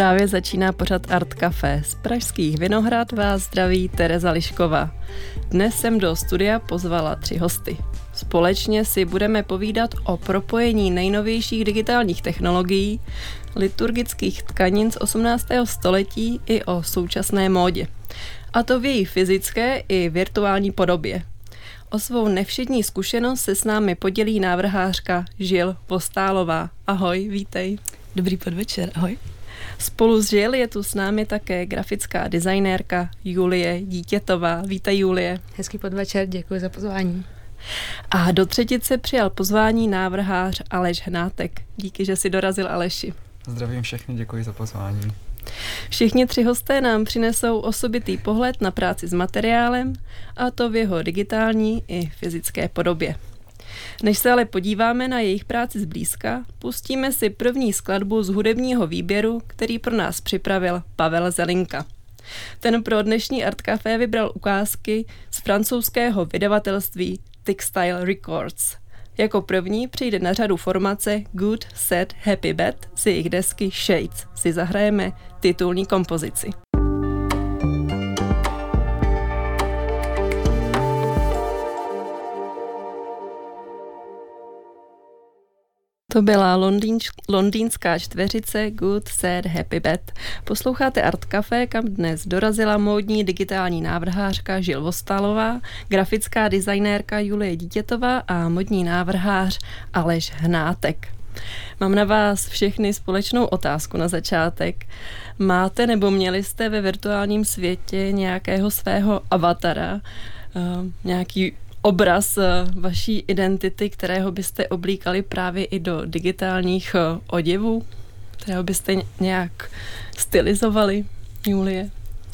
Právě začíná pořad Art Café. Z Pražských Vinohrad vás zdraví Tereza Lišková. Dnes jsem do studia pozvala tři hosty. Společně si budeme povídat o propojení nejnovějších digitálních technologií, liturgických tkanin z 18. století i o současné módě. A to v její fyzické i virtuální podobě. O svou nevšední zkušenost se s námi podělí návrhářka Žil Postálová. Ahoj, vítej. Dobrý podvečer, ahoj. Spolu s Žil je tu s námi také grafická designérka Julie Dítětová. Vítej Julie. Hezký podvečer, děkuji za pozvání. A do třetice přijal pozvání návrhář Aleš Hnátek. Díky, že si dorazil Aleši. Zdravím všechny, děkuji za pozvání. Všichni tři hosté nám přinesou osobitý pohled na práci s materiálem, a to v jeho digitální i fyzické podobě. Než se ale podíváme na jejich práci zblízka, pustíme si první skladbu z hudebního výběru, který pro nás připravil Pavel Zelinka. Ten pro dnešní Art Café vybral ukázky z francouzského vydavatelství Textile Records. Jako první přijde na řadu formace Good Set Happy Bad z jejich desky Shades. Si zahrajeme titulní kompozici. To byla londýnč, londýnská čtveřice Good, Sad, Happy Bad. Posloucháte Art Café, kam dnes dorazila módní digitální návrhářka Žil Vostálová, grafická designérka Julie Dítětová a modní návrhář Aleš Hnátek. Mám na vás všechny společnou otázku na začátek. Máte nebo měli jste ve virtuálním světě nějakého svého avatara, uh, nějaký obraz eh, vaší identity, kterého byste oblíkali právě i do digitálních eh, oděvů, kterého byste nějak stylizovali, Julie?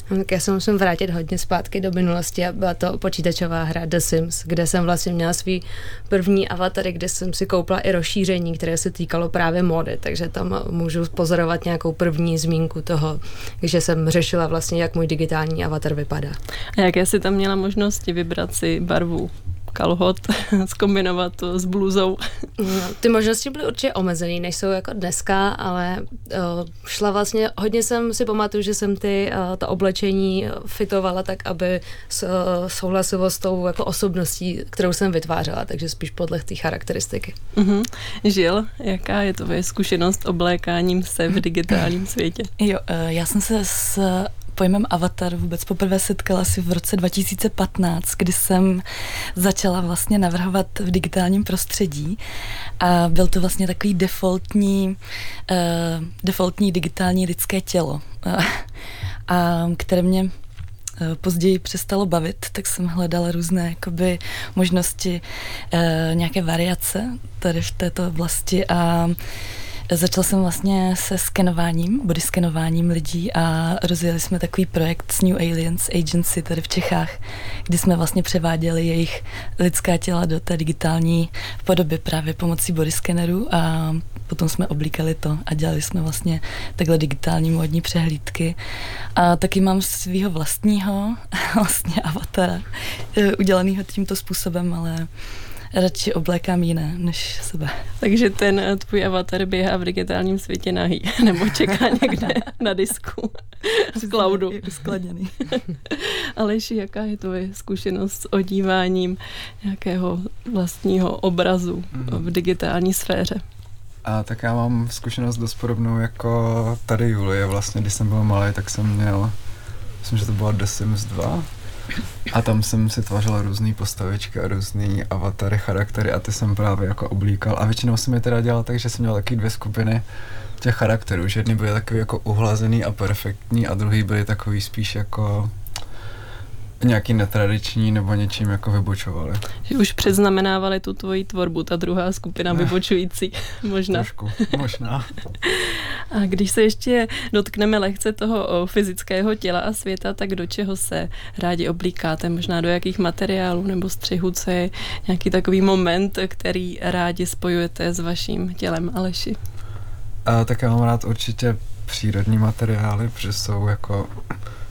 Tak já se musím vrátit hodně zpátky do minulosti a byla to počítačová hra The Sims, kde jsem vlastně měla svý první avatary, kde jsem si koupila i rozšíření, které se týkalo právě mody, takže tam můžu pozorovat nějakou první zmínku toho, že jsem řešila vlastně, jak můj digitální avatar vypadá. A jaké si tam měla možnosti vybrat si barvu? Kalhot, zkombinovat to s bluzou. No, ty možnosti byly určitě omezené, než jsou jako dneska, ale uh, šla vlastně, hodně jsem si pamatuju, že jsem ty, uh, ta oblečení fitovala tak, aby s, uh, souhlasilo s tou jako osobností, kterou jsem vytvářela, takže spíš podle té charakteristiky. Uh-huh. Žil, jaká je tvoje zkušenost oblékáním se v digitálním světě? Jo, uh, já jsem se s pojmem avatar vůbec poprvé setkala asi v roce 2015, kdy jsem začala vlastně navrhovat v digitálním prostředí. A byl to vlastně takový defaultní, uh, defaultní digitální lidské tělo, uh, a které mě eh, později přestalo bavit, tak jsem hledala různé jakoby, možnosti, uh, nějaké variace tady v této oblasti. A Začala jsem vlastně se skenováním, body skenováním lidí a rozjeli jsme takový projekt s New Aliens Agency tady v Čechách, kdy jsme vlastně převáděli jejich lidská těla do té digitální podoby právě pomocí body skenerů a potom jsme oblíkali to a dělali jsme vlastně takhle digitální módní přehlídky. A taky mám svého vlastního vlastně avatara, eh, udělaného tímto způsobem, ale radši oblékám jiné než sebe. Takže ten eh, tvůj avatar běhá v digitálním světě nahý, nebo čeká někde na disku z cloudu. Uskladněný. Aleši, jaká je tvoje zkušenost s odíváním nějakého vlastního obrazu mm. v digitální sféře? A tak já mám zkušenost dost podobnou jako tady Julie. Vlastně, když jsem byl malý, tak jsem měl, myslím, že to bylo The Sims 2, a tam jsem si tvořil různé postavičky a různé avatary, charaktery a ty jsem právě jako oblíkal. A většinou jsem je teda dělal tak, že jsem měl taky dvě skupiny těch charakterů, že jedny byly takový jako uhlazený a perfektní a druhý byly takový spíš jako nějaký netradiční nebo něčím jako vybočovali. Že už předznamenávali tu tvoji tvorbu, ta druhá skupina ne. vybočující, možná. Trošku, možná. a když se ještě dotkneme lehce toho fyzického těla a světa, tak do čeho se rádi oblíkáte? Možná do jakých materiálů nebo střihu, co je nějaký takový moment, který rádi spojujete s vaším tělem, Aleši? A, tak já mám rád určitě přírodní materiály, protože jsou jako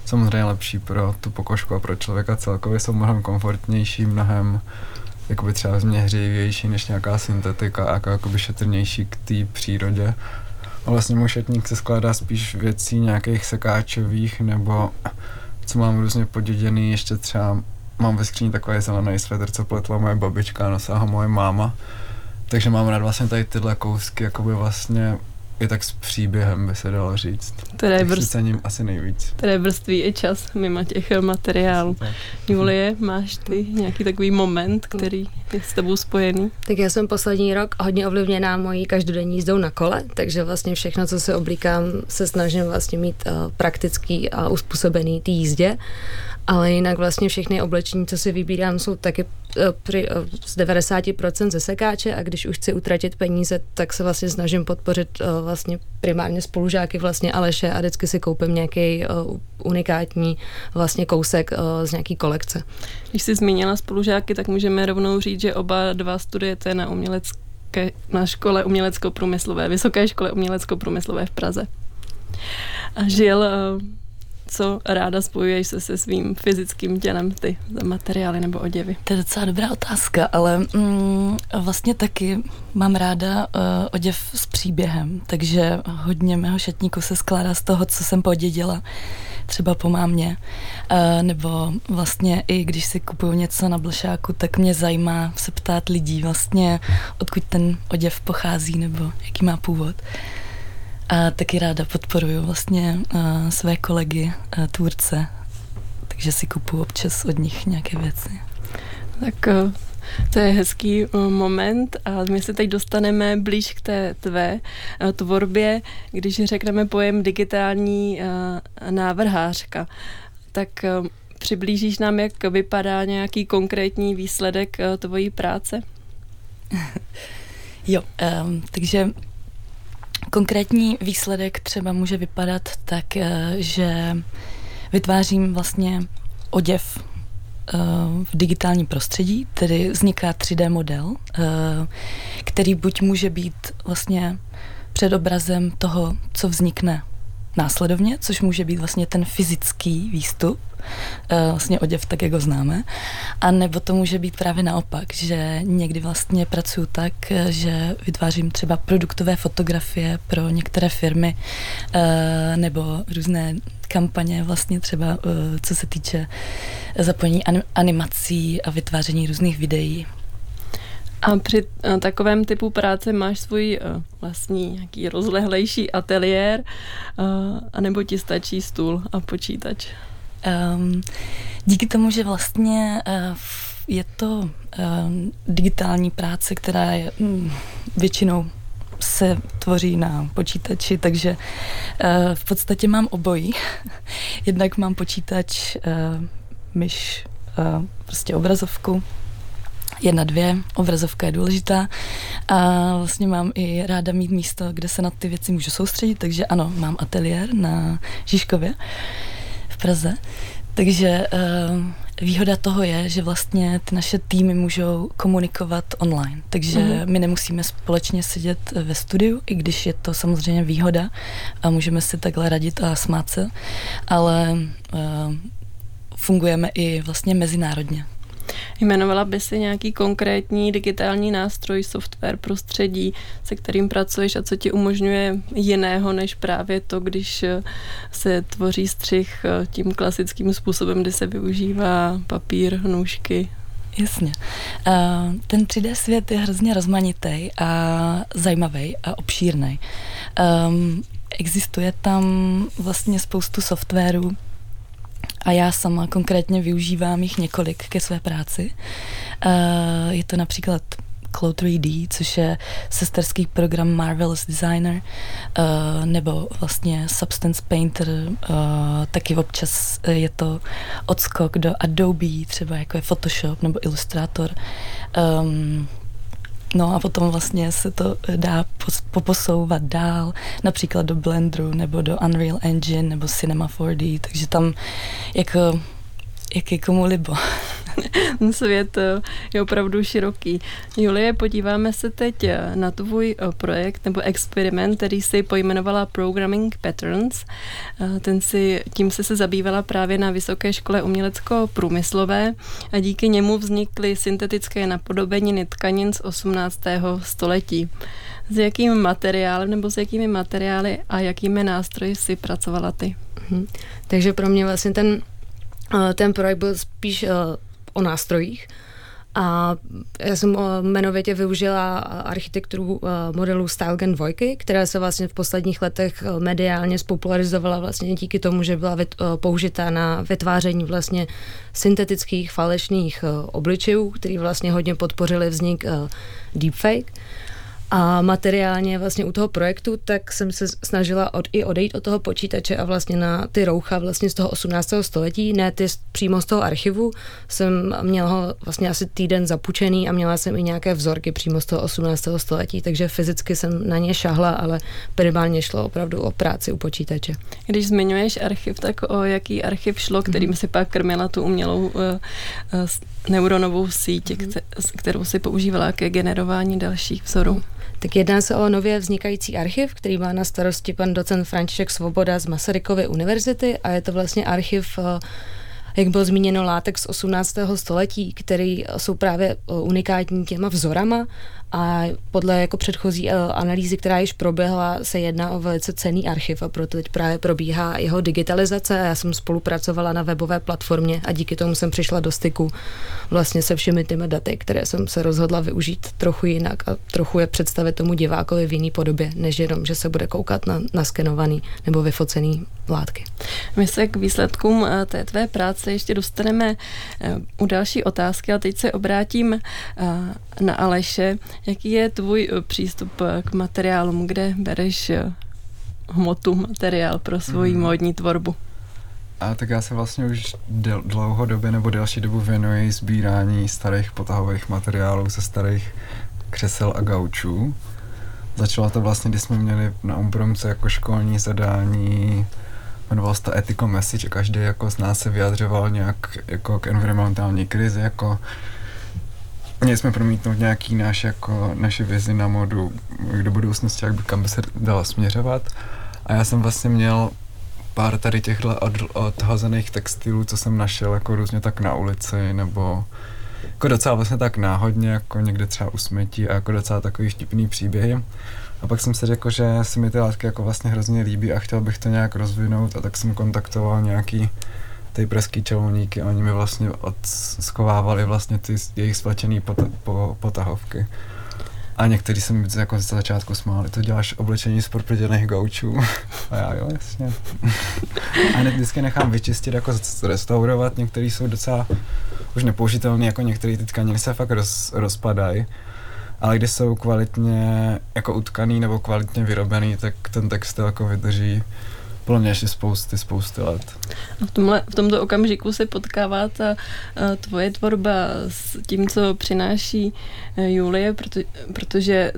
samozřejmě lepší pro tu pokožku a pro člověka celkově jsou mnohem komfortnější, mnohem jakoby třeba změhřivější než nějaká syntetika a jako jakoby šetrnější k té přírodě. A vlastně můj šatník se skládá spíš věcí nějakých sekáčových, nebo co mám různě poděděný, ještě třeba mám ve skříni takový zelený svetr, co pletla moje babička, nosila ho moje máma. Takže mám rád vlastně tady tyhle kousky, jakoby vlastně i tak s příběhem, by se dalo říct. Které tak vrst... cením asi nejvíc. Které vrství i čas mimo těch materiálů. Julie, máš ty nějaký takový moment, který je s tebou spojený? Tak já jsem poslední rok hodně ovlivněná mojí každodenní jízdou na kole, takže vlastně všechno, co se oblíkám, se snažím vlastně mít uh, praktický a uspůsobený té jízdě ale jinak vlastně všechny oblečení, co si vybírám, jsou taky eh, při, eh, z 90% ze sekáče a když už chci utratit peníze, tak se vlastně snažím podpořit eh, vlastně primárně spolužáky vlastně Aleše a vždycky si koupím nějaký unikátní vlastně kousek z nějaký kolekce. Když jsi zmínila spolužáky, tak můžeme rovnou říct, že oba dva studujete na umělecké, na škole umělecko-průmyslové, Vysoké škole umělecko-průmyslové v Praze. A žil co ráda spojuješ se se svým fyzickým tělem, ty materiály nebo oděvy? To je docela dobrá otázka, ale mm, vlastně taky mám ráda uh, oděv s příběhem, takže hodně mého šatníku se skládá z toho, co jsem podědila třeba po mámě, uh, nebo vlastně i když si kupuju něco na blšáku, tak mě zajímá se ptát lidí vlastně, odkud ten oděv pochází nebo jaký má původ. A taky ráda podporuju vlastně uh, své kolegy, uh, tvůrce, takže si kupuju občas od nich nějaké věci. Tak uh, to je hezký uh, moment a my se teď dostaneme blíž k té tvé uh, tvorbě, když řekneme pojem digitální návrhářka. Tak přiblížíš nám, jak vypadá nějaký konkrétní výsledek tvojí práce? jo, um, takže Konkrétní výsledek třeba může vypadat tak, eh, že vytvářím vlastně oděv eh, v digitálním prostředí, tedy vzniká 3D model, eh, který buď může být vlastně předobrazem toho, co vznikne následovně, což může být vlastně ten fyzický výstup, vlastně oděv tak, jak ho známe, a nebo to může být právě naopak, že někdy vlastně pracuji tak, že vytvářím třeba produktové fotografie pro některé firmy eh, nebo různé kampaně vlastně třeba eh, co se týče zapojení animací a vytváření různých videí a při takovém typu práce máš svůj vlastní nějaký rozlehlejší ateliér, anebo ti stačí stůl a počítač? Um, díky tomu, že vlastně uh, je to uh, digitální práce, která je um, většinou se tvoří na počítači, takže uh, v podstatě mám obojí. Jednak mám počítač, uh, myš, uh, prostě obrazovku, jedna, dvě, obrazovka je důležitá. A vlastně mám i ráda mít místo, kde se na ty věci můžu soustředit, takže ano, mám ateliér na Žižkově v Praze, takže uh, výhoda toho je, že vlastně ty naše týmy můžou komunikovat online, takže mm-hmm. my nemusíme společně sedět ve studiu, i když je to samozřejmě výhoda a můžeme si takhle radit a smát se, ale uh, fungujeme i vlastně mezinárodně. Jmenovala by si nějaký konkrétní digitální nástroj, software, prostředí, se kterým pracuješ a co ti umožňuje jiného, než právě to, když se tvoří střih eh, tím klasickým způsobem, kdy se využívá papír, nůžky, Jasně. Uh, ten 3D svět je hrozně rozmanitý a zajímavý a obšírný. Um, existuje tam vlastně spoustu softwarů, a já sama konkrétně využívám jich několik ke své práci. Uh, je to například Cloud 3D, což je sesterský program Marvelous Designer, uh, nebo vlastně Substance Painter, uh, taky občas je to odskok do Adobe, třeba jako je Photoshop nebo Illustrator. Um, No a potom vlastně se to dá poposouvat dál, například do Blenderu nebo do Unreal Engine nebo Cinema 4D, takže tam jako, jak je komu libo. svět eh, je opravdu široký. Julie, podíváme se teď eh, na tvůj eh, projekt nebo experiment, který si pojmenovala Programming Patterns. Ten si, tím se se zabývala právě na Vysoké škole umělecko-průmyslové a díky němu vznikly syntetické napodobeniny tkanin z 18. století. S jakým materiálem nebo s jakými materiály a jakými nástroji si pracovala ty? Hmm. Takže pro mě vlastně ten, ten projekt byl spíš o nástrojích. A já jsem eh, jmenovitě využila architekturu eh, modelu Stylegen 2, která se vlastně v posledních letech eh, mediálně spopularizovala vlastně díky tomu, že byla použita na vytváření vlastně syntetických falešných obličejů, který vlastně hodně podpořili vznik deepfake. A materiálně vlastně u toho projektu, tak jsem se snažila od, i odejít od toho počítače a vlastně na ty roucha vlastně z toho 18. století, ne ty přímo z toho archivu, jsem měla ho vlastně asi týden zapučený a měla jsem i nějaké vzorky přímo z toho 18. století, takže fyzicky jsem na ně šahla, ale primárně šlo opravdu o práci u počítače. Když zmiňuješ archiv, tak o jaký archiv šlo, kterým mm-hmm. si pak krmila tu umělou uh, uh, neuronovou síť, mm-hmm. kterou si používala ke generování dalších vzorů? Tak jedná se o nově vznikající archiv, který má na starosti pan docent František Svoboda z Masarykovy univerzity a je to vlastně archiv eh, jak bylo zmíněno, látek z 18. století, který jsou právě eh, unikátní těma vzorama a podle jako předchozí eh, analýzy, která již proběhla, se jedná o velice cený archiv a proto teď právě probíhá jeho digitalizace já jsem spolupracovala na webové platformě a díky tomu jsem přišla do styku vlastně se všemi těmi daty, které jsem se rozhodla využít trochu jinak a trochu je představit tomu divákovi v jiný podobě, než jenom, že se bude koukat na naskenovaný nebo vyfocený látky. My se k výsledkům eh, té tvé práce ještě dostaneme eh, u další otázky, a teď se obrátím na Aleše. Jaký je tvůj eh, přístup eh, k materiálům, kde bereš eh, hmotu, materiál pro svoji mm. módní tvorbu? A tak já se vlastně už del, dlouhodobě nebo delší dobu věnuji sbírání starých potahových materiálů ze starých křesel a gaučů. Začalo to vlastně, když jsme měli na Umbromce jako školní zadání, jmenovalo se to Ethical Message a každý jako z nás se vyjadřoval nějak jako k environmentální krizi, jako Měli jsme promítnout nějaký náš, jako, naše vizi na modu do budoucnosti, jak by, kam by se dalo směřovat. A já jsem vlastně měl pár tady těchto od, odhozených textilů, co jsem našel jako různě tak na ulici, nebo jako docela vlastně tak náhodně, jako někde třeba u smětí a jako docela takový vtipný příběhy. A pak jsem si řekl, že si mi ty látky jako vlastně hrozně líbí a chtěl bych to nějak rozvinout a tak jsem kontaktoval nějaký ty preský čelníky, oni mi vlastně schovávali vlastně ty jejich svlečený pot, po, potahovky. A někteří se mi jako z začátku smáli, to děláš oblečení z proprděných gaučů. A já jo, jasně. A hned vždycky nechám vyčistit, jako restaurovat, některý jsou docela už nepoužitelný, jako některé ty tkaniny se fakt roz, rozpadají. Ale když jsou kvalitně jako utkaný nebo kvalitně vyrobený, tak ten textil jako vydrží podle mě ještě spousty, spousty let. A v, tomhle, v tomto okamžiku se potkává ta tvoje tvorba s tím, co přináší e, Julie, proto, protože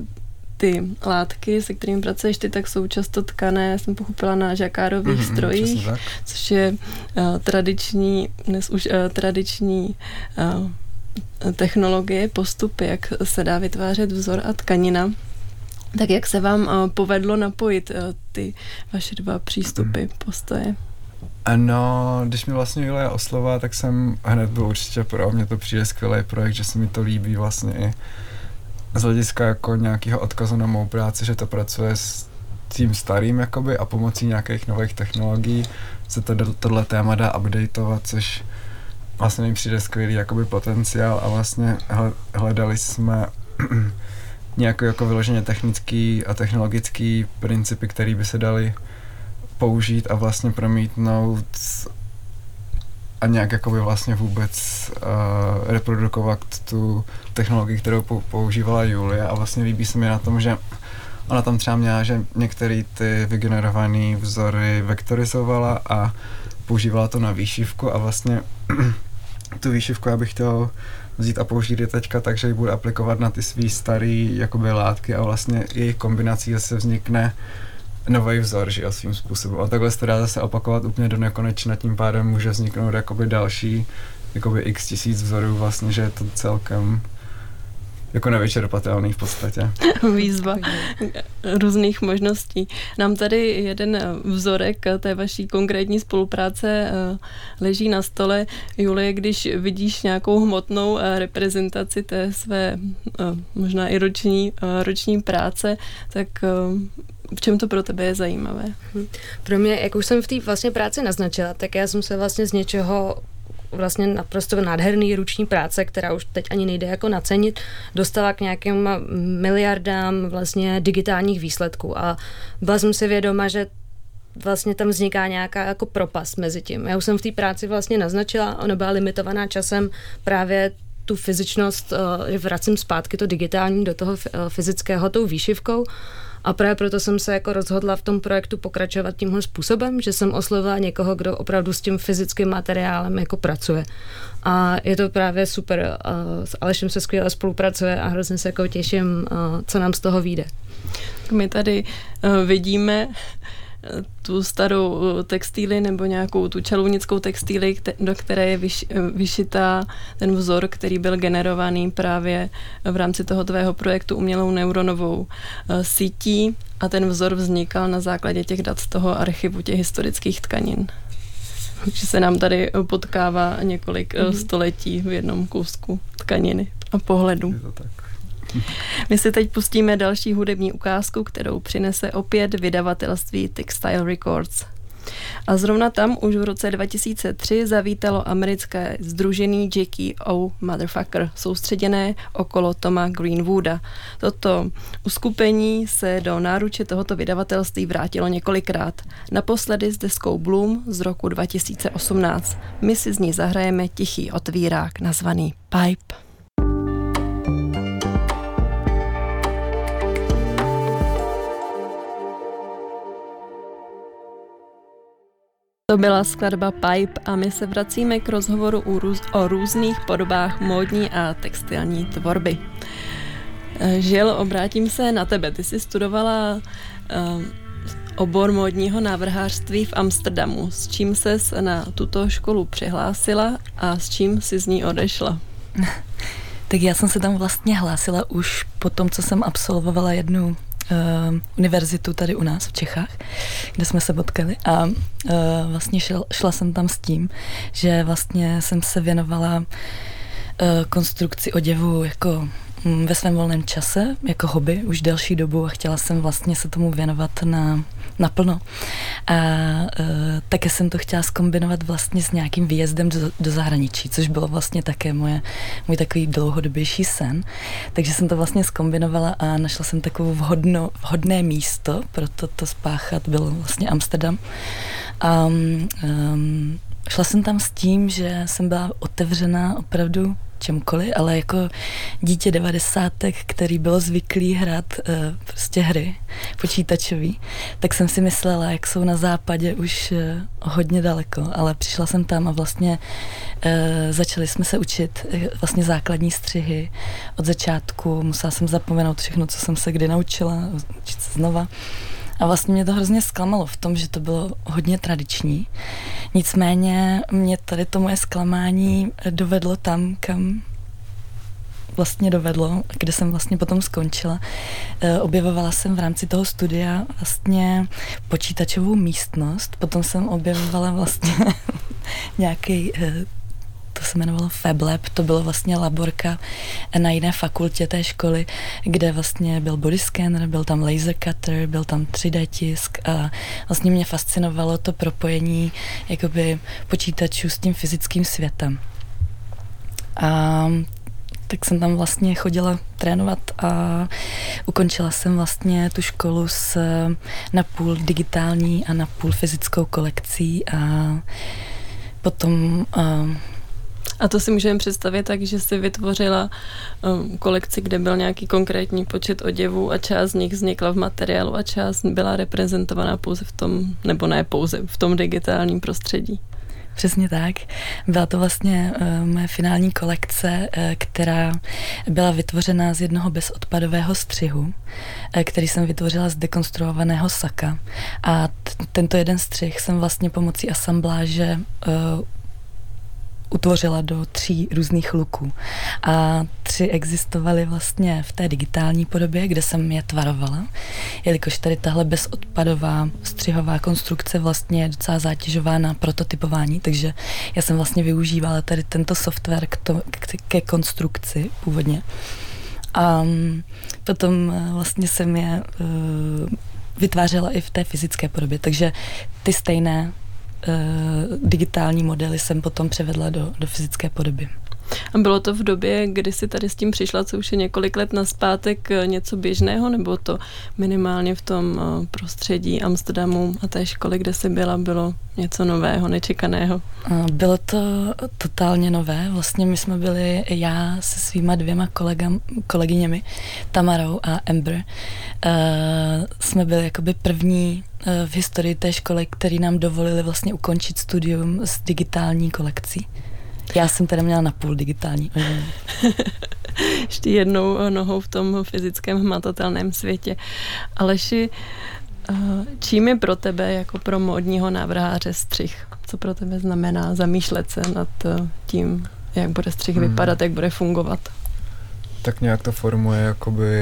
ty látky, se kterými pracuješ ty, tak jsou často tkané, jsem pochopila, na žakárových mm-hmm, strojích, což je uh, tradiční, dnes už uh, tradiční uh, technologie, postupy, jak se dá vytvářet vzor a tkanina. Tak jak se vám uh, povedlo napojit uh, ty vaše dva přístupy, mm. postoje? No, když mi vlastně Julia oslova, tak jsem hned byl určitě pro. Mně to přijde skvělý projekt, že se mi to líbí vlastně i z hlediska jako nějakého odkazu na mou práci, že to pracuje s tím starým jakoby a pomocí nějakých nových technologií se to, tohle téma dá updateovat, což vlastně mi přijde skvělý jakoby potenciál a vlastně hledali jsme nějaký jako vyloženě technický a technologický principy, které by se daly použít a vlastně promítnout a nějak jakoby vlastně vůbec uh, reprodukovat tu technologii, kterou používala Julia a vlastně líbí se mi na tom, že ona tam třeba měla, že některé ty vygenerované vzory vektorizovala a používala to na výšivku a vlastně tu výšivku já bych chtěl vzít a použít je teďka tak, že ji bude aplikovat na ty svý staré jakoby látky a vlastně jejich kombinací zase vznikne nový vzor, že jo, svým způsobem. A takhle se to dá zase opakovat úplně do nekonečna, tím pádem může vzniknout jakoby další jakoby x tisíc vzorů vlastně, že je to celkem jako nevyčerpatelný v podstatě. Výzva různých možností. Nám tady jeden vzorek té vaší konkrétní spolupráce eh, leží na stole. Julie, když vidíš nějakou hmotnou eh, reprezentaci té své eh, možná i roční, roční práce, tak v čem to pro tebe je zajímavé? Pro mě, jak už jsem v té vlastně práci naznačila, tak já jsem se vlastně z něčeho vlastně naprosto nádherný ruční práce, která už teď ani nejde jako nacenit, dostala k nějakým miliardám vlastně digitálních výsledků a byla jsem si vědoma, že vlastně tam vzniká nějaká jako propast mezi tím. Já už jsem v té práci vlastně naznačila, ona byla limitovaná časem právě tu fyzičnost, uh, vracím zpátky to digitální do toho uh, fyzického tou výšivkou a právě proto jsem se jako rozhodla v tom projektu pokračovat tímhle způsobem, že jsem oslovila někoho, kdo opravdu s tím fyzickým materiálem jako pracuje. A je to právě super. S Alešem se skvěle spolupracuje a hrozně se jako těším, co nám z toho vyjde. My tady e, vidíme tu starou eh, textíli nebo nějakou tu čalounickou textíli, do které je vyš, eh, vyšitá ten vzor, který byl generovaný právě v rámci toho tvého projektu umělou neuronovou eh, sítí a ten vzor vznikal na základě těch dat z toho archivu těch historických tkanin. Takže se nám tady potkává několik mm. století v jednom kousku tkaniny a pohledu. Je to tak. My si teď pustíme další hudební ukázku, kterou přinese opět vydavatelství Textile Records. A zrovna tam už v roce 2003 zavítalo americké združený Jackie O. Motherfucker, soustředěné okolo Toma Greenwooda. Toto uskupení se do náruče tohoto vydavatelství vrátilo několikrát. Naposledy s deskou Bloom z roku 2018. My si z ní zahrajeme tichý otvírák nazvaný Pipe. To byla skladba Pipe a my se vracíme k rozhovoru o, růz, o různých podobách módní a textilní tvorby. Eh, Žil, obrátím se na tebe. Ty jsi studovala uh, obor módního návrhářství v Amsterdamu. S čím ses na tuto školu přihlásila a s čím si z ní odešla? Tak já jsem se tam vlastně hlásila už po tom, co jsem absolvovala jednu uh, univerzitu tady u nás v Čechách, kde jsme se potkali a uh, vlastně šel, šla jsem tam s tím, že vlastně jsem se věnovala uh, konstrukci oděvu jako Mm, ve svém volném čase jako hobby už delší dobu a chtěla jsem vlastně se tomu věnovat na, naplno. A uh, také jsem to chtěla skombinovat vlastně s nějakým výjezdem do, do zahraničí, což bylo vlastně také moje, můj takový dlouhodobější sen. Takže jsem to vlastně skombinovala a našla jsem takovou vhodno, vhodné místo pro to, spáchat, byl vlastně Amsterdam. A um, šla jsem tam s tím, že jsem byla otevřená opravdu čemkoliv, ale jako dítě devadesátek, který byl zvyklý hrát uh, prostě hry počítačový, tak jsem si myslela, jak jsou na západě už uh, hodně daleko, ale přišla jsem tam a vlastně uh, začali jsme se učit uh, vlastně základní střihy od začátku, musela jsem zapomenout všechno, co jsem se kdy naučila, učit se znova. A vlastně mě to hrozně zklamalo v tom, že to bylo hodně tradiční. Nicméně mě tady to moje zklamání dovedlo tam, kam vlastně dovedlo, kde jsem vlastně potom skončila. E, objevovala jsem v rámci toho studia vlastně počítačovou místnost, potom jsem objevovala vlastně nějaký e, to se jmenovalo FabLab, to bylo vlastně laborka na jiné fakultě té školy, kde vlastně byl body scanner, byl tam laser cutter, byl tam 3D tisk a vlastně mě fascinovalo to propojení jakoby počítačů s tím fyzickým světem. A tak jsem tam vlastně chodila trénovat a ukončila jsem vlastně tu školu s napůl digitální a napůl fyzickou kolekcí a potom a to si můžeme představit tak, že si vytvořila um, kolekci, kde byl nějaký konkrétní počet oděvů a část z nich vznikla v materiálu a část byla reprezentovaná pouze v tom, nebo ne pouze, v tom digitálním prostředí. Přesně tak. Byla to vlastně uh, moje finální kolekce, uh, která byla vytvořena z jednoho bezodpadového střihu, uh, který jsem vytvořila z dekonstruovaného saka. A t- tento jeden střih jsem vlastně pomocí asambláže uh, utvořila do tří různých luků. A tři existovaly vlastně v té digitální podobě, kde jsem je tvarovala, jelikož tady tahle bezodpadová střihová konstrukce vlastně je docela zátěžová na prototypování, takže já jsem vlastně využívala tady tento software k to, k, ke konstrukci původně. A mm, potom eh, vlastně jsem je uh, vytvářela i v té fyzické podobě, takže ty stejné digitální modely jsem potom převedla do, do fyzické podoby. A bylo to v době, kdy jsi tady s tím přišla, co už je několik let naspátek, eh, něco běžného, nebo to minimálně v tom eh, prostředí Amsterdamu a té školy, kde jsi byla, bylo něco nového, nečekaného? Bylo to totálně nové. Vlastně my jsme byli, já se svýma dvěma kolegam, kolegyněmi, Tamarou a Ember, uh, jsme byli jakoby první v historii té školy, který nám dovolili vlastně ukončit studium s digitální kolekcí. Já jsem teda měla napůl digitální. Ještě jednou nohou v tom fyzickém hmatatelném světě. Aleši, eh, čím je pro tebe jako pro módního návrháře střih? Co pro tebe znamená zamýšlet se nad eh, tím, jak bude střih hmm. vypadat, jak bude fungovat? Tak nějak to formuje jakoby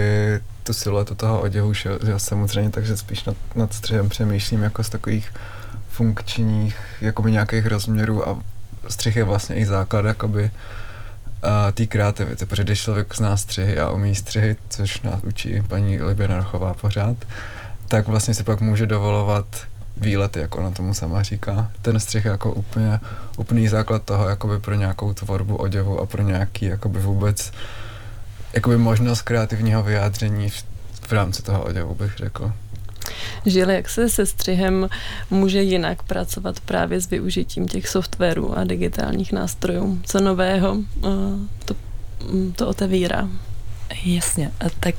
tu siluetu toho oděhu, že, že samozřejmě, takže spíš nad, nad střihem přemýšlím jako z takových funkčních, jakoby nějakých rozměrů a střih je vlastně i základ jakoby té kreativity, protože když člověk zná střihy a umí střihy, což nás učí paní Libě Narchová pořád, tak vlastně si pak může dovolovat výlety, jako na tomu sama říká. Ten střih je jako úplně, úplný základ toho, jakoby pro nějakou tvorbu oděvu a pro nějaký jakoby vůbec jakoby možnost kreativního vyjádření v, v rámci toho oděvu, bych řekl. Žili, jak se se střihem může jinak pracovat právě s využitím těch softwarů a digitálních nástrojů. Co nového eh, to, mm, to otevírá? Jasně, tak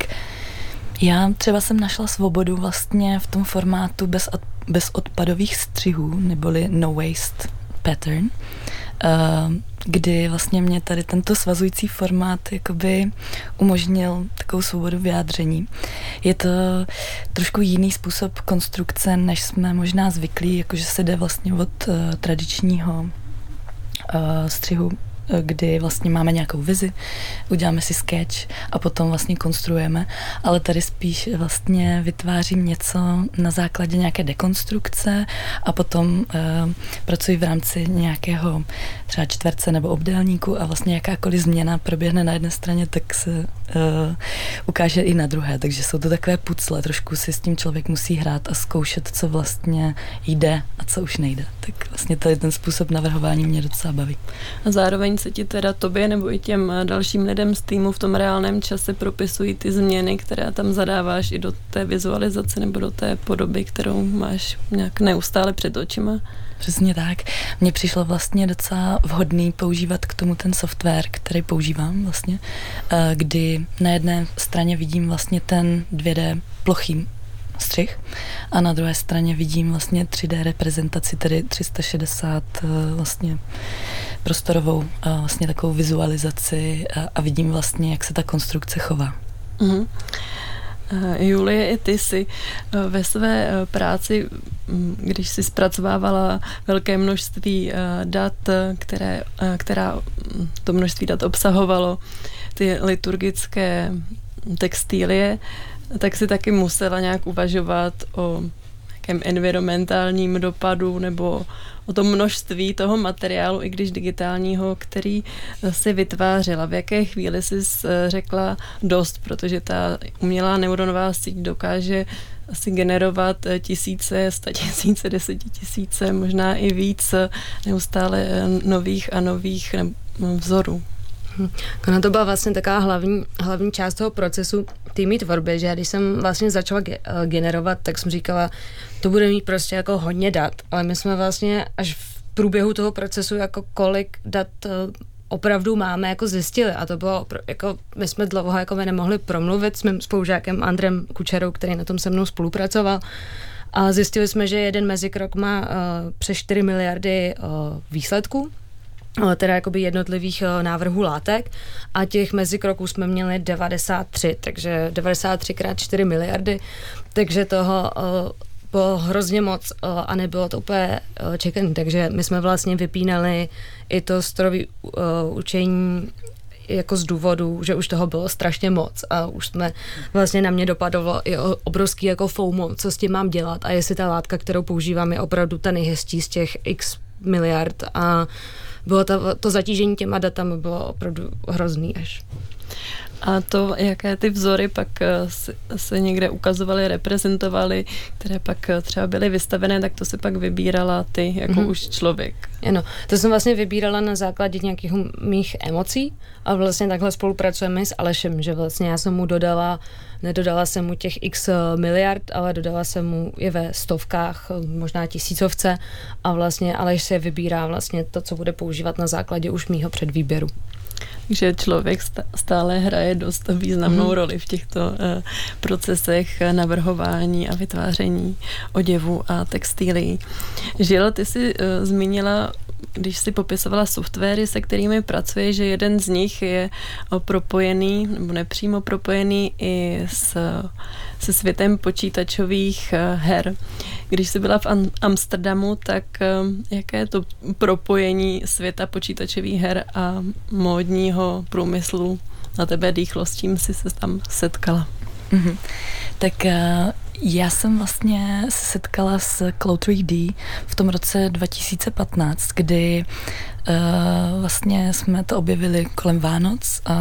já třeba jsem našla svobodu vlastně v tom formátu bez, od, bez odpadových střihů, neboli no waste pattern, uh, kdy vlastně mě tady tento svazující formát jakoby umožnil takovou svobodu vyjádření. Je to trošku jiný způsob konstrukce, než jsme možná zvyklí, jakože se jde vlastně od uh, tradičního uh, střihu kdy vlastně máme nějakou vizi, uděláme si sketch a potom vlastně konstruujeme, ale tady spíš vlastně vytvářím něco na základě nějaké dekonstrukce a potom uh, pracuji v rámci nějakého třeba čtverce nebo obdélníku a vlastně jakákoliv změna proběhne na jedné straně, tak se uh, ukáže i na druhé, takže jsou to takové pucle, trošku si s tím člověk musí hrát a zkoušet, co vlastně jde a co už nejde. Tak vlastně tady ten způsob navrhování mě docela baví. A zároveň se ti teda tobě nebo i těm eh, dalším lidem z týmu v tom reálném čase propisují ty změny, které tam zadáváš i do té vizualizace nebo do té podoby, kterou máš nějak neustále před očima? Přesně tak. Mně přišlo vlastně docela vhodný používat k tomu ten software, který používám vlastně, eh, kdy na jedné straně vidím vlastně ten 2D plochý střih a na druhé straně vidím vlastně 3D reprezentaci, tedy 360 eh, vlastně prostorovou vlastně takovou vizualizaci a, a vidím vlastně, jak se ta konstrukce chová. Mm-hmm. Julie, i ty si eh, ve své eh, práci, mm, když si zpracovávala velké množství dat, které, která mm, to množství dat obsahovalo, ty liturgické textílie, tak si taky musela nějak uvažovat o nějakém environmentálním dopadu nebo o tom množství toho materiálu, i když digitálního, který si vytvářela. V jaké chvíli jsi řekla dost, protože ta umělá neuronová síť dokáže asi generovat tisíce, sta tisíce, desetitisíce, možná i víc neustále nových a nových vzorů. Ono to byla vlastně taková hlavní, hlavní část toho procesu týmy tvorby, že když jsem vlastně začala ge- eh, generovat, tak jsem říkala, to bude mít prostě jako hodně dat, ale my jsme vlastně až v průběhu toho procesu jako kolik dat eh, opravdu máme, jako zjistili. A to bylo, jako my jsme dlouho jako my nemohli promluvit s mým spolužákem Andrem Kučerou, který na tom se mnou spolupracoval. A zjistili jsme, že jeden mezikrok má uh, přes 4 miliardy uh, výsledků, teda jakoby jednotlivých návrhů látek. A těch mezikroků jsme měli 93, takže 93 krát 4 miliardy, takže toho bylo hrozně moc a nebylo to úplně čekaný, takže my jsme vlastně vypínali i to strojové učení jako z důvodu, že už toho bylo strašně moc. A už jsme vlastně na mě dopadlo i obrovský jako FOMO, co s tím mám dělat a jestli ta látka, kterou používám, je opravdu ta nejhezčí z těch x miliard. A bylo to, to zatížení těma datami bylo opravdu hrozný až. A to, jaké ty vzory pak eh, se někde ukazovaly, reprezentovaly, které pak eh, třeba byly vystavené, tak to se pak vybírala ty jako mm-hmm. už člověk. Ano, to jsem vlastně vybírala na základě nějakých mých emocí a vlastně takhle spolupracujeme s Alešem, že vlastně já jsem mu dodala, nedodala jsem mu těch x miliard, ale dodala jsem mu je ve stovkách, možná tisícovce a vlastně Aleš se vybírá vlastně to, co bude používat na základě už mýho předvýběru že člověk stále hraje dost významnou mm-hmm. roli v těchto uh, procesech navrhování a vytváření oděvu a textilí. Žil, ty jsi zmínila když si popisovala softwary, se kterými pracuje, že jeden z nich je propojený, nebo nepřímo propojený i s, se světem počítačových eh, her. Když jsi byla v Amsterdamu, tak eh, jaké je to propojení světa počítačových her a módního průmyslu na tebe dýchlo, s čím jsi se tam setkala? Mm-hmm. Tak uh, já jsem vlastně se setkala s Cloud 3D v tom roce 2015, kdy vlastně jsme to objevili kolem Vánoc a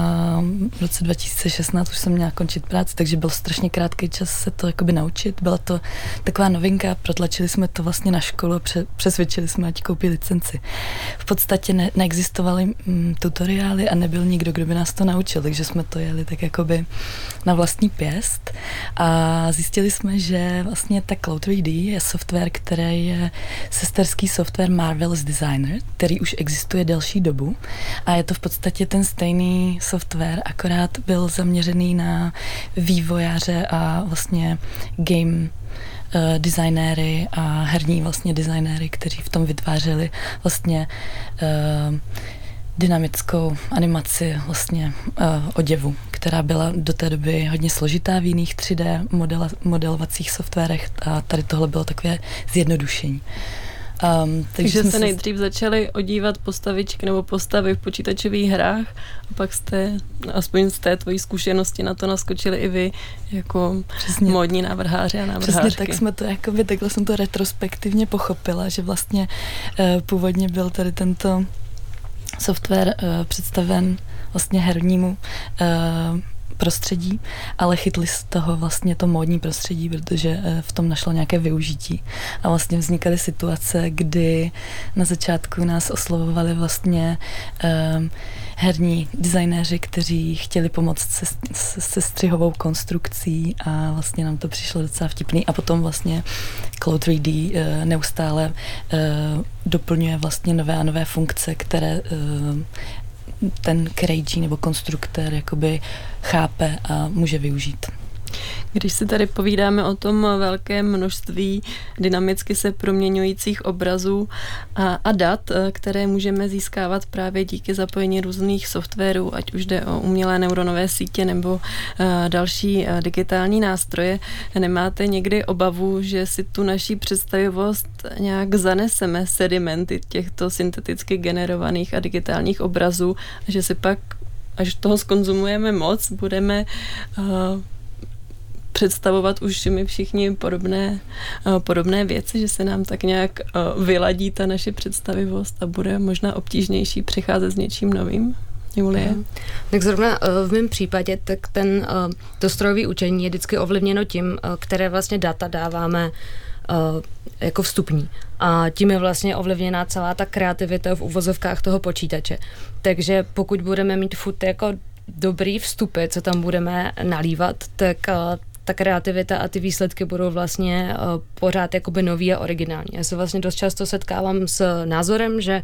v roce 2016 už jsem měla končit práci, takže byl strašně krátký čas se to jakoby naučit. Byla to taková novinka, protlačili jsme to vlastně na školu a pře- přesvědčili jsme, ať koupí licenci. V podstatě ne- neexistovaly mm, tutoriály a nebyl nikdo, kdo by nás to naučil, takže jsme to jeli tak jakoby na vlastní pěst a zjistili jsme, že vlastně ta Cloud 3D je software, který je sesterský software Marvelous Designer, který už existuje existuje delší dobu a je to v podstatě ten stejný software, akorát byl zaměřený na vývojáře a vlastně game uh, designéry a herní vlastně designéry, kteří v tom vytvářeli vlastně uh, dynamickou animaci vlastně uh, oděvu, která byla do té doby hodně složitá v jiných 3D modela, modelovacích softwarech a tady tohle bylo takové zjednodušení. Uh, Um, takže jsme se nejdřív začali odívat postavičky nebo postavy v počítačových hrách a pak jste, aspoň z té tvojí zkušenosti na to naskočili i vy jako Přesně. módní návrháři a návrhářky. Přesně tak jsme to, jakoby, takhle jsem to retrospektivně pochopila, že vlastně uh, původně byl tady tento software uh, představen vlastně hernímu uh, prostředí, ale chytli z toho vlastně to módní prostředí, protože eh, v tom našlo nějaké využití. A vlastně vznikaly situace, kdy na začátku nás oslovovali vlastně um, herní designéři, kteří chtěli pomoct se, se, se střihovou konstrukcí a vlastně nám to přišlo docela vtipný. A potom vlastně Cloud 3D uh, eh, neustále uh, doplňuje vlastně nové a nové funkce, které uh, ten krejčí nebo konstruktér jakoby chápe a může využít. Když si tady povídáme o tom velkém množství dynamicky se proměňujících obrazů a, a dat, eh, které můžeme získávat právě díky zapojení různých softwarů, ať už jde o umělé neuronové sítě nebo uh, další uh, digitální nástroje, nemáte někdy obavu, že si tu naší představivost nějak zaneseme sedimenty těchto synteticky generovaných a digitálních obrazů, že si pak až toho skonzumujeme moc, budeme uh, představovat už my všichni podobné, eh, podobné věci, že se nám tak nějak eh, vyladí ta naše představivost a bude možná obtížnější přicházet s něčím novým? Julie? Mhm. Tak zrovna eh, v mém případě, tak ten, to strojové učení je vždycky ovlivněno tím, které vlastně data dáváme jako vstupní. A tím je vlastně ovlivněná celá ta kreativita v uvozovkách toho počítače. Takže pokud budeme mít furt jako dobrý vstupy, co tam budeme nalívat, tak ta kreativita a ty výsledky budou vlastně uh, pořád jakoby nový a originální. Já se vlastně dost často setkávám s názorem, že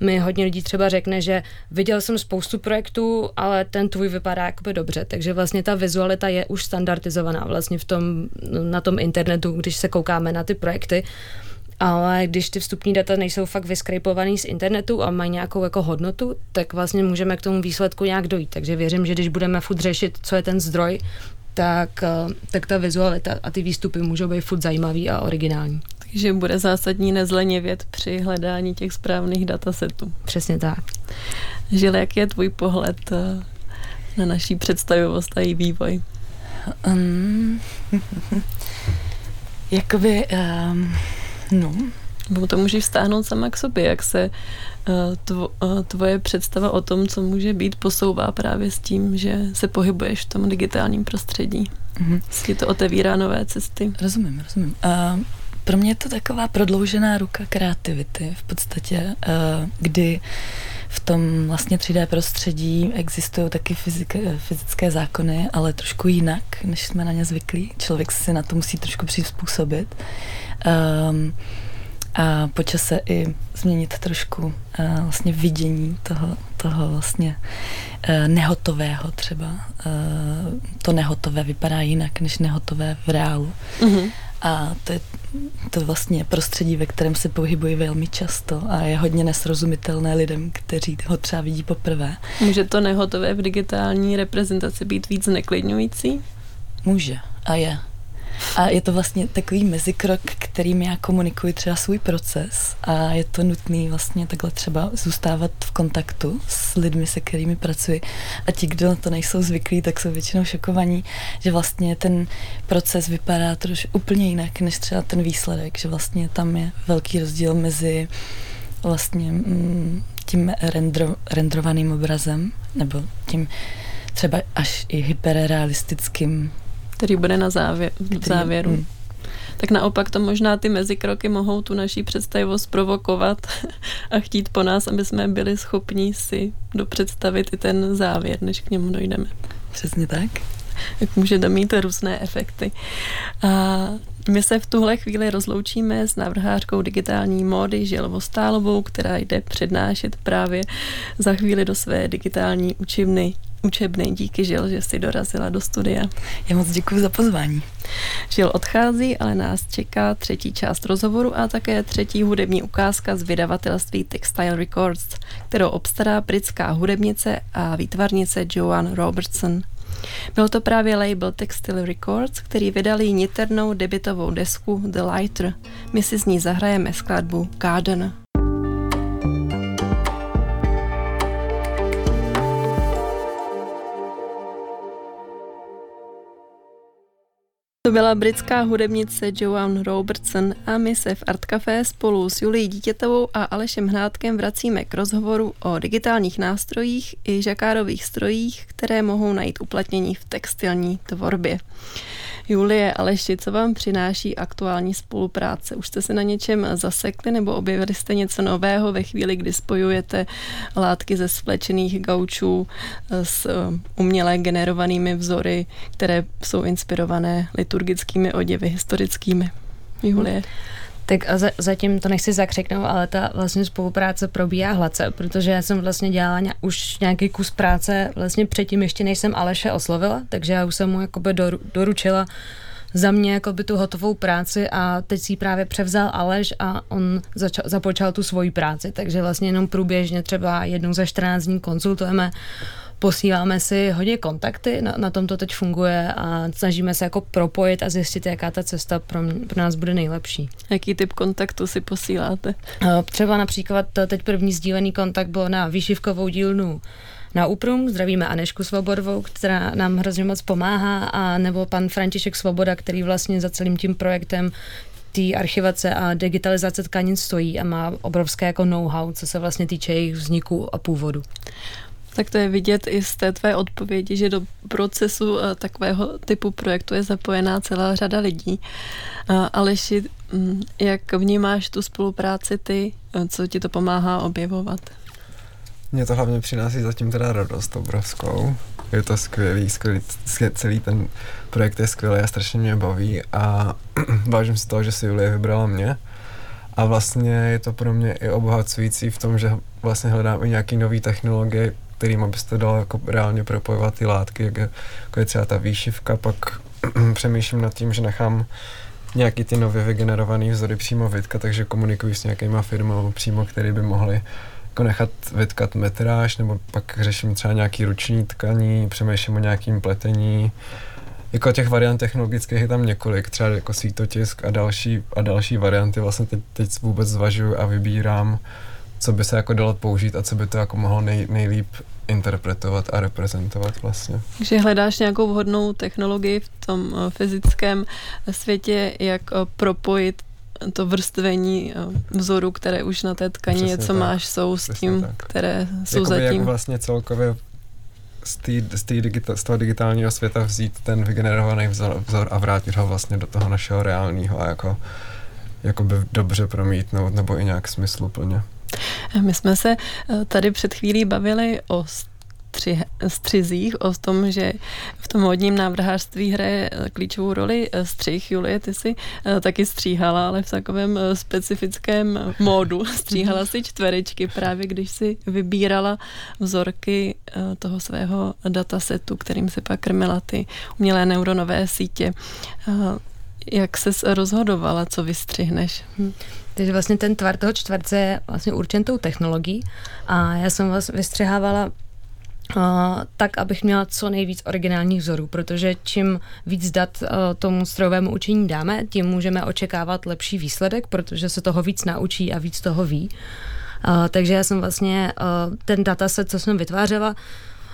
mi hodně lidí třeba řekne, že viděl jsem spoustu projektů, ale ten tvůj vypadá jakoby dobře, takže vlastně ta vizualita je už standardizovaná vlastně v tom, na tom internetu, když se koukáme na ty projekty, ale když ty vstupní data nejsou fakt vyskrejpovaný z internetu a mají nějakou jako hodnotu, tak vlastně můžeme k tomu výsledku nějak dojít. Takže věřím, že když budeme furt řešit, co je ten zdroj, tak, eh, tak ta vizualita a ty výstupy můžou být furt zajímavý a originální. Takže bude zásadní nezlenivět při hledání těch správných datasetů. Přesně tak. Žil, jak je tvůj pohled eh, na naší představivost a její vývoj? Um, jakoby, um, no. Bo to můžeš vztáhnout sama k sobě, jak se uh, tvo, uh, tvoje představa o tom, co může být, posouvá právě s tím, že se pohybuješ v tom digitálním prostředí. Mm-hmm. Jestli to otevírá nové cesty. Rozumím, rozumím. Uh, pro mě je to taková prodloužená ruka kreativity v podstatě, eh, kdy v tom vlastně 3D prostředí existují taky fyzik, fyzické zákony, ale trošku jinak, než jsme na ně zvyklí. Člověk si na to musí trošku přizpůsobit. Um, a po čase i změnit trošku uh, vlastně vidění toho, toho vlastně uh, nehotového třeba. Uh, to nehotové vypadá jinak, než nehotové v reálu. Mm-hmm. A to je to vlastně prostředí, ve kterém se pohybují velmi často a je hodně nesrozumitelné lidem, kteří ho třeba vidí poprvé. Může to nehotové v digitální reprezentaci být víc neklidňující? Může a je. A je to vlastně takový mezikrok, kterým já komunikuji třeba svůj proces a je to nutný vlastně takhle třeba zůstávat v kontaktu s lidmi, se kterými pracuji. A ti, kdo na to nejsou zvyklí, tak jsou většinou šokovaní, že vlastně ten proces vypadá trošku úplně jinak, než třeba ten výsledek, že vlastně tam je velký rozdíl mezi vlastně mm, tím rendro, rendrovaným obrazem, nebo tím třeba až i hyperrealistickým který bude na závěr, v závěru. Hmm. Tak naopak to možná ty mezikroky mohou tu naší představivost provokovat a chtít po nás, aby jsme byli schopni si dopředstavit i ten závěr, než k němu dojdeme. Přesně tak. Jak může to mít různé efekty. A my se v tuhle chvíli rozloučíme s návrhářkou digitální módy Žilvou Stálovou, která jde přednášet právě za chvíli do své digitální učivny učebny. Díky, Žil, že jsi dorazila do studia. Já moc děkuji za pozvání. Žil odchází, ale nás čeká třetí část rozhovoru a také třetí hudební ukázka z vydavatelství Textile Records, kterou obstará britská hudebnice a výtvarnice Joan Robertson. Byl to právě label Textile Records, který vydali niternou debitovou desku The Lighter. My si z ní zahrajeme skladbu Garden. To byla britská hudebnice Joan Robertson a my se v Art Café spolu s Julií Dítětovou a Alešem Hnátkem vracíme k rozhovoru o digitálních nástrojích i žakárových strojích, které mohou najít uplatnění v textilní tvorbě. Julie Aleši, co vám přináší aktuální spolupráce? Už jste se na něčem zasekli nebo objevili jste něco nového ve chvíli, kdy spojujete látky ze splečených gaučů s eh, uměle generovanými vzory, které jsou inspirované liturgickými oděvy historickými? Julie. Tak a za, zatím to nechci zakřiknout, ale ta vlastně spolupráce probíhá hladce, protože já jsem vlastně dělala ně, už nějaký kus práce vlastně předtím, ještě než jsem Aleše oslovila, takže já už jsem mu jakoby doru, doručila za mě jako by tu hotovou práci a teď si právě převzal Aleš a on začal, započal tu svoji práci, takže vlastně jenom průběžně třeba jednou za 14 dní konzultujeme posíláme si hodně kontakty, na, na tom to teď funguje a snažíme se jako propojit a zjistit, jaká ta cesta pro, pro nás bude nejlepší. Jaký typ kontaktu si posíláte? Třeba například teď první sdílený kontakt byl na výšivkovou dílnu na Uprum. Zdravíme Anešku Svobodovou, která nám hrozně moc pomáhá, a nebo pan František Svoboda, který vlastně za celým tím projektem té archivace a digitalizace tkanin stojí a má obrovské jako know-how, co se vlastně týče jejich vzniku a původu. Tak to je vidět i z té tvé odpovědi, že do procesu eh, takového typu projektu je zapojená celá řada lidí. Aleši, mm, jak vnímáš tu spolupráci ty, eh, co ti to pomáhá objevovat? Mě to hlavně přináší zatím teda radost obrovskou. Je to skvělý, skvělý, celý ten projekt je skvělý a strašně mě baví a vážím si toho, že si Julie vybrala mě. A vlastně je to pro mě i obohacující v tom, že vlastně hledám i nějaký nový technologie, kterým byste dal jako reálně propojovat ty látky, jak je, jako je třeba ta výšivka, pak přemýšlím nad tím, že nechám nějaký ty nově vygenerované vzory přímo vytkat, takže komunikuji s nějakýma firmou přímo, které by mohly jako nechat vytkat metráž, nebo pak řeším třeba nějaký ruční tkaní, přemýšlím o nějakým pletení. Jako těch variant technologických je tam několik, třeba jako sítotisk a další, a další varianty vlastně teď, teď vůbec zvažuju a vybírám, co by se jako dalo použít a co by to jako mohlo nej, nejlíp interpretovat a reprezentovat vlastně. Takže hledáš nějakou vhodnou technologii v tom eh, fyzickém světě, jak eh, propojit to vrstvení eh, vzoru, které už na té tkaní, co tak. máš, jsou s tím, tak. které jsou Jakoby zatím. Jak vlastně celkově z, tý, z, tý digita, z toho digitálního světa vzít ten vygenerovaný vzor, vzor a vrátit ho vlastně do toho našeho reálního a jako, jako by dobře promítnout nebo i nějak smysluplně. My jsme se eh, tady před chvílí bavili o stři, střizích, o tom, že v tom hodním návrhářství hraje eh, klíčovou roli eh, střih. Julie, ty si taky stříhala, ale v takovém specifickém módu. Stříhala si čtverečky právě, když si vybírala vzorky toho svého datasetu, kterým se pak krmila ty umělé neuronové sítě. Jak se rozhodovala, co vystřihneš? Takže vlastně ten tvar toho čtverce je vlastně určenou technologií a já jsem vás vystřihávala Uh, tak, abych měla co nejvíc originálních vzorů, protože čím víc dat uh, tomu strojovému učení dáme, tím můžeme očekávat lepší výsledek, protože se toho víc naučí a víc toho ví. Uh, takže já jsem vlastně ten dataset, co jsem vytvářela,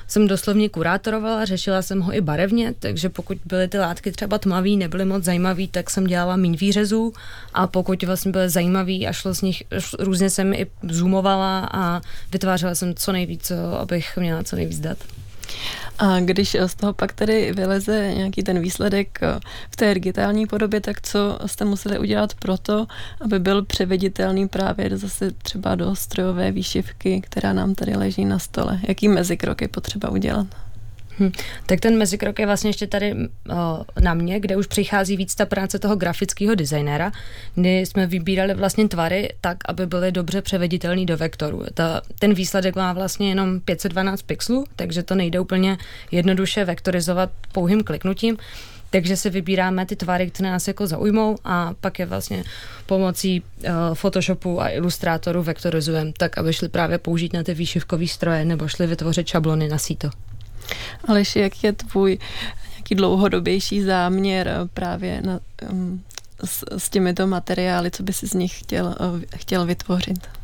jsem doslovně kurátorovala, řešila jsem ho i barevně, takže pokud byly ty látky třeba tmavý, nebyly moc zajímavý, tak jsem dělala méně výřezů a pokud vlastně byly zajímavý a šlo z nich, různě jsem i zoomovala a vytvářela jsem co nejvíc, abych měla co nejvíc dat. A když z toho pak tedy vyleze nějaký ten výsledek eh, v té digitální podobě, tak co jste museli udělat pro to, aby byl převeditelný právě zase třeba do strojové výšivky, která nám tady leží na stole? Jaký mezikrok je potřeba udělat? Hm. Tak ten mezikrok je vlastně ještě tady o, na mě, kde už přichází víc ta práce toho grafického designéra, kdy jsme vybírali vlastně tvary tak, aby byly dobře převeditelný do vektoru. Ta, ten výsledek má vlastně jenom 512 pixelů, takže to nejde úplně jednoduše vektorizovat pouhým kliknutím. Takže si vybíráme ty tvary, které nás jako zaujmou a pak je vlastně pomocí uh, Photoshopu a Illustratoru vektorizujeme tak, aby šli právě použít na ty výšivkové stroje nebo šli vytvořit šablony na síto. Aleš, jak je tvůj nějaký dlouhodobější záměr eh, právě na, um, s, s těmito materiály, co by si z nich chtěl, uh, chtěl vytvořit?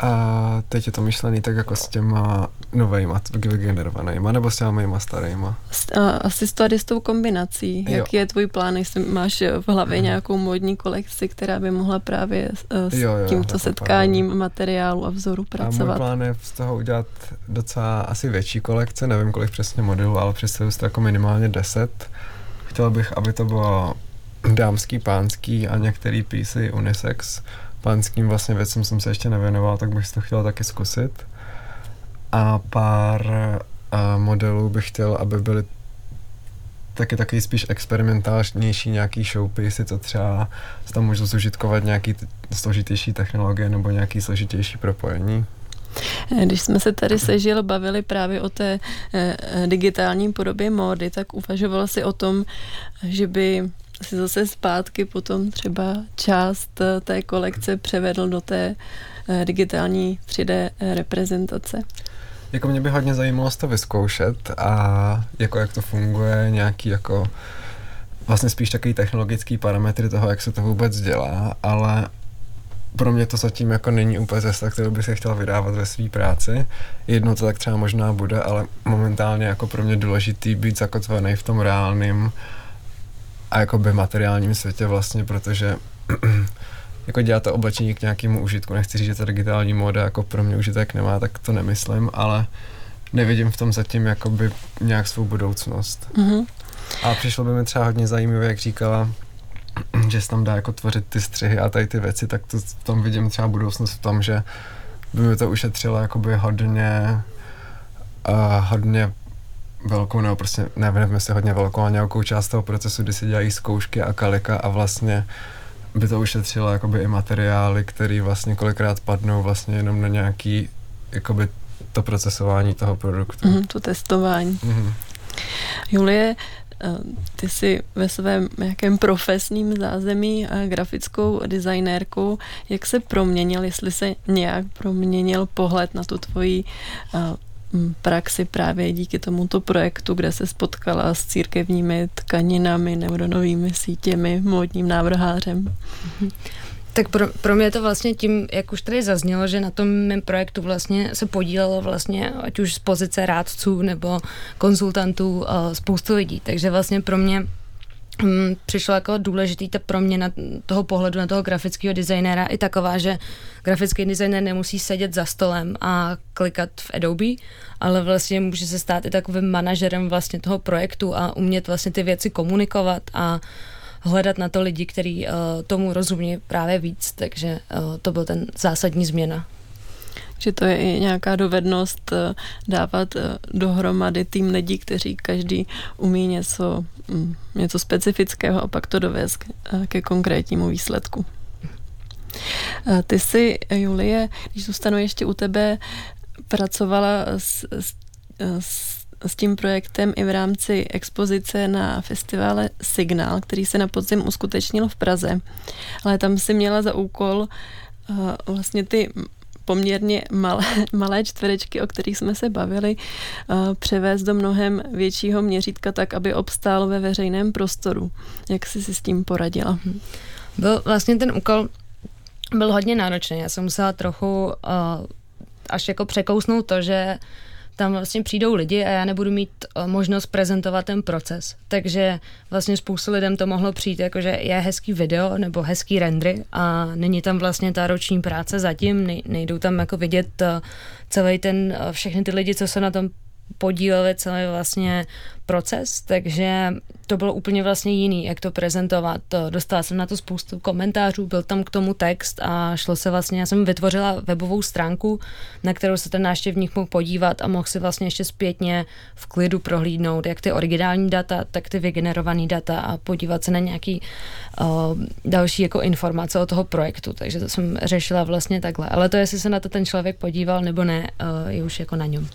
A teď je to myšlený tak jako s těma novejma, vygenerovanýma, nebo s těma mýma starýma? Asi tady s tou kombinací. Jo. Jaký je tvůj plán, jestli máš v hlavě nějakou módní kolekci, která by mohla právě s jo, jo, tímto setkáním pár. materiálu a vzoru pracovat? A můj plán je z toho udělat docela asi větší kolekce, nevím kolik přesně modelů, ale představuji si to jako minimálně 10. Chtěl bych, aby to bylo dámský, pánský a některý písy unisex, pánským vlastně věcem jsem se ještě nevěnoval, tak bych to chtěl taky zkusit. A pár uh, modelů bych chtěl, aby byly taky taky spíš experimentálnější nějaký showpiece, co třeba tam můžu zužitkovat nějaký složitější technologie nebo nějaký složitější propojení. Když jsme se tady sežil bavili právě o té eh, digitální podobě módy, tak uvažoval si o tom, že by si zase zpátky potom třeba část eh, té kolekce převedl do té eh, digitální 3D eh, reprezentace. Jako mě by hodně zajímalo to vyzkoušet a jako jak to funguje, nějaký jako vlastně spíš takový technologický parametry toho, jak se to vůbec dělá, ale pro mě to zatím jako není úplně cesta, kterou bych se chtěl vydávat ve své práci. Jedno to tak třeba možná bude, ale momentálně jako pro mě důležitý být zakotvený v tom reálném a jakoby materiálním světě vlastně, protože jako dělat to oblečení k nějakému užitku. Nechci říct, že ta digitální móda jako pro mě užitek nemá, tak to nemyslím, ale nevidím v tom zatím jakoby nějak svou budoucnost. Mm-hmm. A přišlo by mi třeba hodně zajímavé, jak říkala, že se tam dá jako tvořit ty střihy a tady ty věci, tak to v tom vidím třeba budoucnost v tom, že by mi to ušetřilo jakoby hodně, uh, hodně velkou, nebo prostě nevím, jestli hodně velkou, ale nějakou část toho procesu, kdy se dělají zkoušky a kalika a vlastně by to ušetřilo jakoby i materiály, které vlastně kolikrát padnou vlastně jenom na nějaký jakoby to procesování toho produktu. Mm, to testování. Mm. Julie, eh, ty jsi ve svém nějakém profesním zázemí a grafickou designérkou, jak se proměnil, jestli se nějak proměnil pohled na tu tvoji eh, praxi právě díky tomuto projektu, kde se spotkala s církevními tkaninami, neuronovými sítěmi, módním návrhářem. Tak pro, pro mě to vlastně tím, jak už tady zaznělo, že na tom mém projektu vlastně se podílelo vlastně ať už z pozice rádců nebo konzultantů spoustu lidí. Takže vlastně pro mě přišlo jako důležitý ta proměna toho pohledu na toho grafického designéra i taková, že grafický designér nemusí sedět za stolem a klikat v Adobe, ale vlastně může se stát i takovým manažerem vlastně toho projektu a umět vlastně ty věci komunikovat a hledat na to lidi, kteří uh, tomu rozumí právě víc, takže uh, to byl ten zásadní změna že to je i nějaká dovednost eh, dávat eh, dohromady tým lidí, kteří každý umí něco, mm, něco specifického a pak to dovést eh, ke konkrétnímu výsledku. Ty jsi, Julie, když zůstanu ještě u tebe, pracovala s, s, s s tím projektem i v rámci expozice na festivále Signál, který se na podzim uskutečnil v Praze. Ale tam si měla za úkol uh, vlastně ty poměrně malé, malé čtverečky, o kterých jsme se bavili, uh, převést do mnohem většího měřítka tak, aby obstál ve veřejném prostoru. Jak jsi si s tím poradila? Byl vlastně ten úkol byl hodně náročný. Já jsem musela trochu uh, až jako překousnout to, že uh, tam vlastně přijdou lidi a já nebudu mít eh, možnost prezentovat ten proces. Takže vlastně spoustu lidem to mohlo přijít, jakože je hezký video nebo hezký rendry a není tam vlastně ta roční práce zatím, nejdou tam jako vidět eh, celý ten, eh, všechny ty lidi, co se na tom podíleli celý vlastně proces, takže to bylo úplně vlastně jiný, jak to prezentovat. Dostala jsem na to spoustu komentářů, byl tam k tomu text a šlo se vlastně, já jsem vytvořila webovou stránku, na kterou se ten návštěvník mohl podívat a mohl si vlastně ještě zpětně v klidu prohlídnout jak ty originální data, tak ty vygenerované data a podívat se na nějaký uh, další jako informace o toho projektu. Takže to jsem řešila vlastně takhle. Ale to, jestli se na to ten člověk podíval nebo ne, uh, je už jako na něm.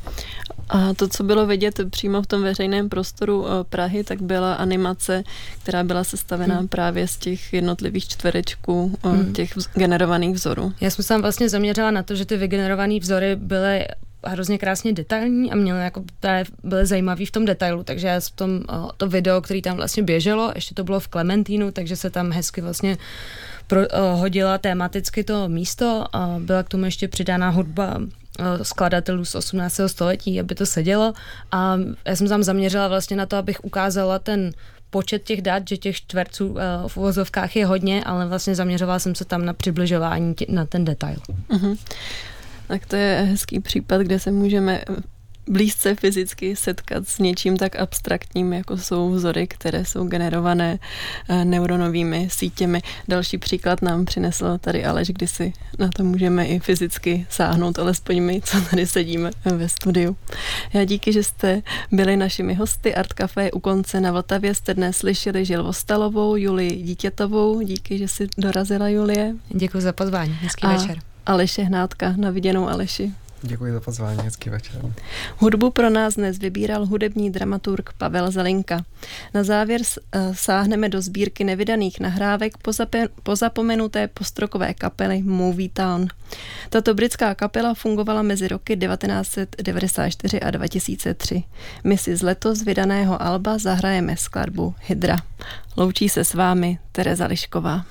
A to, co bylo vidět přímo v tom veřejném prostoru eh, Prahy, tak byla animace, která byla sestavená hmm. právě z těch jednotlivých čtverečků, eh, hmm. těch generovaných vzorů. Já jsem se tam vlastně zaměřila na to, že ty vygenerované vzory byly hrozně krásně detailní a měly jako, byly zajímavý v tom detailu, takže já v tom, eh, to video, který tam vlastně běželo, ještě to bylo v Klementínu, takže se tam hezky vlastně pro, hodila tematicky to místo a byla k tomu ještě přidána hudba skladatelů z 18. století, aby to sedělo a já jsem tam zaměřila vlastně na to, abych ukázala ten počet těch dat, že těch čtverců eh, v uvozovkách je hodně, ale vlastně zaměřovala jsem se tam na přibližování tě, na ten detail. Uh-huh. Tak to je hezký případ, kde se můžeme blízce fyzicky setkat s něčím tak abstraktním, jako jsou vzory, které jsou generované eh, neuronovými sítěmi. Další příklad nám přinesl tady Aleš, kdy si na to můžeme i fyzicky sáhnout, alespoň my, co tady sedíme ve studiu. Já díky, že jste byli našimi hosty Art Café u konce na Vltavě. Jste dnes slyšeli Žilvostalovou, Julii Dítětovou. Díky, že jsi dorazila, Julie. Děkuji za pozvání. Hezký A večer. Aleše Hnátka, na viděnou Aleši. Děkuji za pozvání, hezký večer. Hudbu pro nás dnes vybíral hudební dramaturg Pavel Zelinka. Na závěr eh, sáhneme do sbírky nevydaných nahrávek pozapomenuté postrokové kapely Movie Town. Tato britská kapela fungovala mezi roky 1994 a 2003. My si z letos vydaného alba zahrajeme skladbu Hydra. Loučí se s vámi Tereza Lišková.